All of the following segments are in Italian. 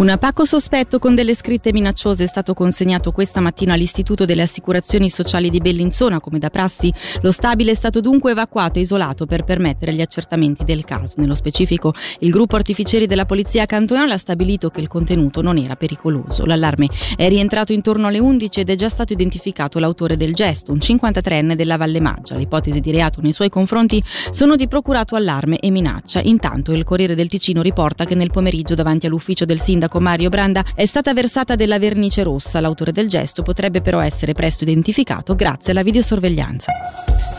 Un pacco sospetto con delle scritte minacciose è stato consegnato questa mattina all'Istituto delle Assicurazioni Sociali di Bellinzona. Come da prassi, lo stabile è stato dunque evacuato e isolato per permettere gli accertamenti del caso. Nello specifico, il gruppo artificieri della Polizia Cantonale ha stabilito che il contenuto non era pericoloso. L'allarme è rientrato intorno alle 11 ed è già stato identificato l'autore del gesto, un 53enne della Valle Maggia. Le ipotesi di reato nei suoi confronti sono di procurato allarme e minaccia. Intanto il Corriere del Ticino riporta che nel pomeriggio davanti all'ufficio del sindaco sindaco Mario Branda è stata versata della vernice rossa. L'autore del gesto potrebbe però essere presto identificato grazie alla videosorveglianza.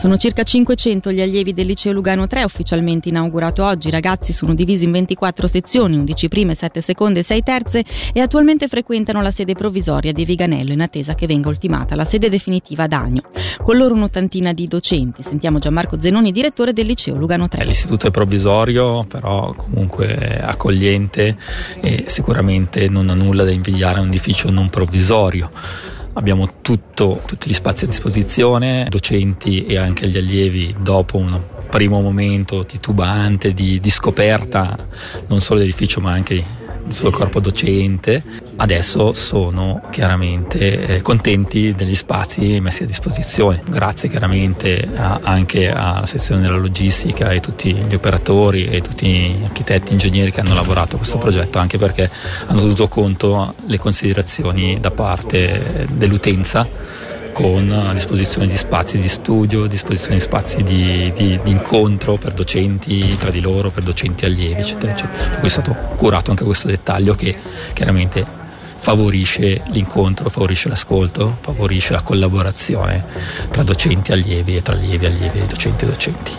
Sono circa 500 gli allievi del liceo Lugano 3 ufficialmente inaugurato oggi. I ragazzi sono divisi in 24 sezioni, 11 prime, 7 seconde e 6 terze e attualmente frequentano la sede provvisoria di Viganello in attesa che venga ultimata la sede definitiva ad Agno. Con loro un'ottantina di docenti. Sentiamo Gianmarco Zenoni, direttore del liceo Lugano 3. L'istituto è provvisorio, però comunque accogliente e sicuramente non ha nulla da invidiare a un edificio non provvisorio Abbiamo tutto, tutti gli spazi a disposizione, docenti e anche gli allievi dopo un primo momento titubante di, di scoperta non solo dell'edificio ma anche il suo corpo docente, adesso sono chiaramente eh, contenti degli spazi messi a disposizione. Grazie chiaramente a, anche alla sezione della logistica e tutti gli operatori e tutti gli architetti e ingegneri che hanno lavorato a questo progetto, anche perché hanno tenuto conto le considerazioni da parte dell'utenza con disposizione di spazi di studio, disposizione di spazi di, di, di, incontro per docenti tra di loro, per docenti allievi, eccetera, eccetera. Per cui è stato curato anche questo dettaglio che chiaramente favorisce l'incontro, favorisce l'ascolto, favorisce la collaborazione tra docenti e allievi e tra allievi e allievi, docenti e docenti.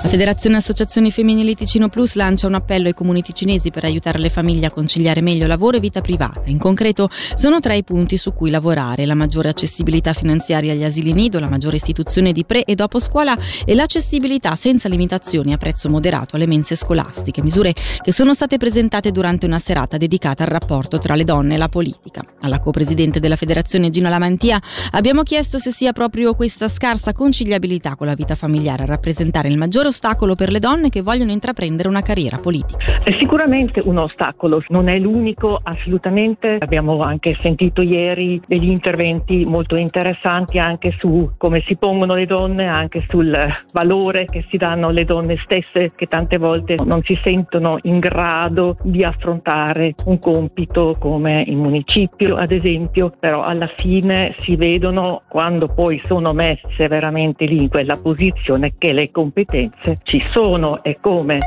La Federazione Associazioni Femminili Ticino Plus lancia un appello ai comuni ticinesi per aiutare le famiglie a conciliare meglio lavoro e vita privata. In concreto sono tre i punti su cui lavorare: la maggiore accessibilità finanziaria agli asili nido, la maggiore istituzione di pre e dopo scuola e l'accessibilità senza limitazioni a prezzo moderato alle mense scolastiche, misure che sono state presentate durante una serata dedicata al rapporto tra le donne e la politica. Alla co-presidente della Federazione Gina Lamantia abbiamo chiesto se sia proprio questa scarsa conciliabilità con la vita familiare a rappresentare il maggiore ostacolo per le donne che vogliono intraprendere una carriera politica? È sicuramente un ostacolo, non è l'unico assolutamente. Abbiamo anche sentito ieri degli interventi molto interessanti anche su come si pongono le donne, anche sul valore che si danno le donne stesse che tante volte non si sentono in grado di affrontare un compito come il municipio ad esempio, però alla fine si vedono quando poi sono messe veramente lì in quella posizione che le competenze ci sono e come.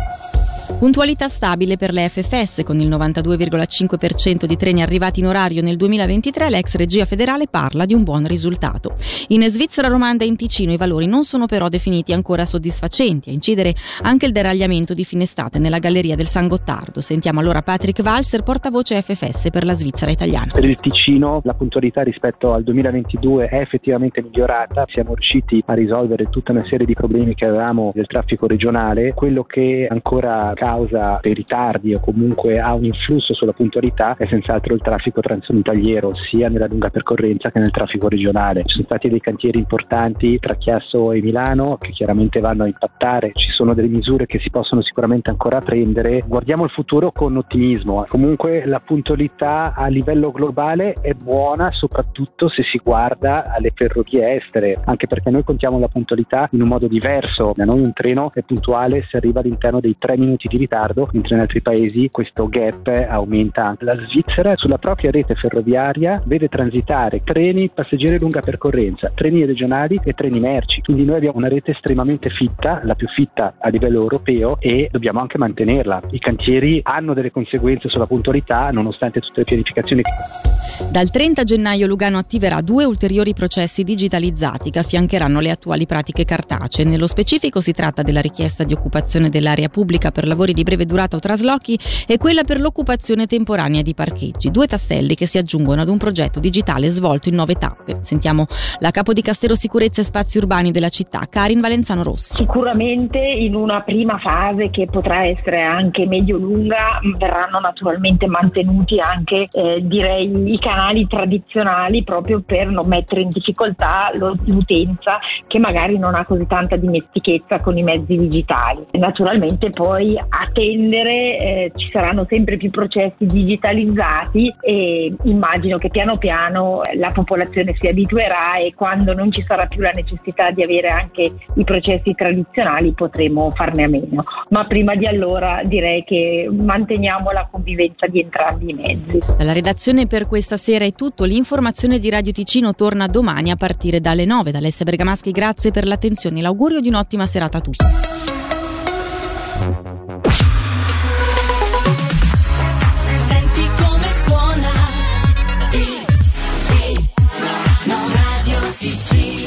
Puntualità stabile per le FFS con il 92,5% di treni arrivati in orario nel 2023, l'ex regia federale parla di un buon risultato. In Svizzera romanda e in Ticino i valori non sono però definiti ancora soddisfacenti, a incidere anche il deragliamento di fine estate nella galleria del San Gottardo. Sentiamo allora Patrick Walser, portavoce FFS per la Svizzera italiana. Per il Ticino la puntualità rispetto al 2022 è effettivamente migliorata, siamo riusciti a risolvere tutta una serie di problemi che avevamo del traffico regionale, quello che ancora causa dei ritardi o comunque ha un influsso sulla puntualità è senz'altro il traffico transfrontaliero, sia nella lunga percorrenza che nel traffico regionale. Ci sono stati dei cantieri importanti tra Chiasso e Milano che chiaramente vanno a impattare, ci sono delle misure che si possono sicuramente ancora prendere. Guardiamo il futuro con ottimismo. Comunque la puntualità a livello globale è buona soprattutto se si guarda alle ferrovie estere, anche perché noi contiamo la puntualità in un modo diverso. Da noi un treno è puntuale se arriva all'interno dei tre minuti di ritardo, mentre in altri paesi questo gap aumenta. La Svizzera sulla propria rete ferroviaria vede transitare treni passeggeri lunga percorrenza, treni regionali e treni merci. Quindi noi abbiamo una rete estremamente fitta, la più fitta a livello europeo e dobbiamo anche mantenerla. I cantieri hanno delle conseguenze sulla puntualità nonostante tutte le pianificazioni. Dal 30 gennaio Lugano attiverà due ulteriori processi digitalizzati che affiancheranno le attuali pratiche cartacee. Nello specifico si tratta della richiesta di occupazione dell'area pubblica per lavori di breve durata o traslochi e quella per l'occupazione temporanea di parcheggi, due tasselli che si aggiungono ad un progetto digitale svolto in nove tappe. Sentiamo la capo di Castero Sicurezza e Spazi Urbani della città, Karin Valenzano Rossi. Sicuramente in una prima fase che potrà essere anche medio lunga verranno naturalmente mantenuti anche eh, direi i canali tradizionali proprio per non mettere in difficoltà l'utenza che magari non ha così tanta dimestichezza con i mezzi digitali. Naturalmente poi attendere, eh, ci saranno sempre più processi digitalizzati e immagino che piano piano la popolazione si abituerà e quando non ci sarà più la necessità di avere anche i processi tradizionali potremo farne a meno. Ma prima di allora direi che manteniamo la convivenza di entrambi i mezzi. Dalla redazione per questa sera è tutto, l'informazione di Radio Ticino torna domani a partire dalle 9. Da Alessia Bergamaschi grazie per l'attenzione e l'augurio di un'ottima serata a tutti.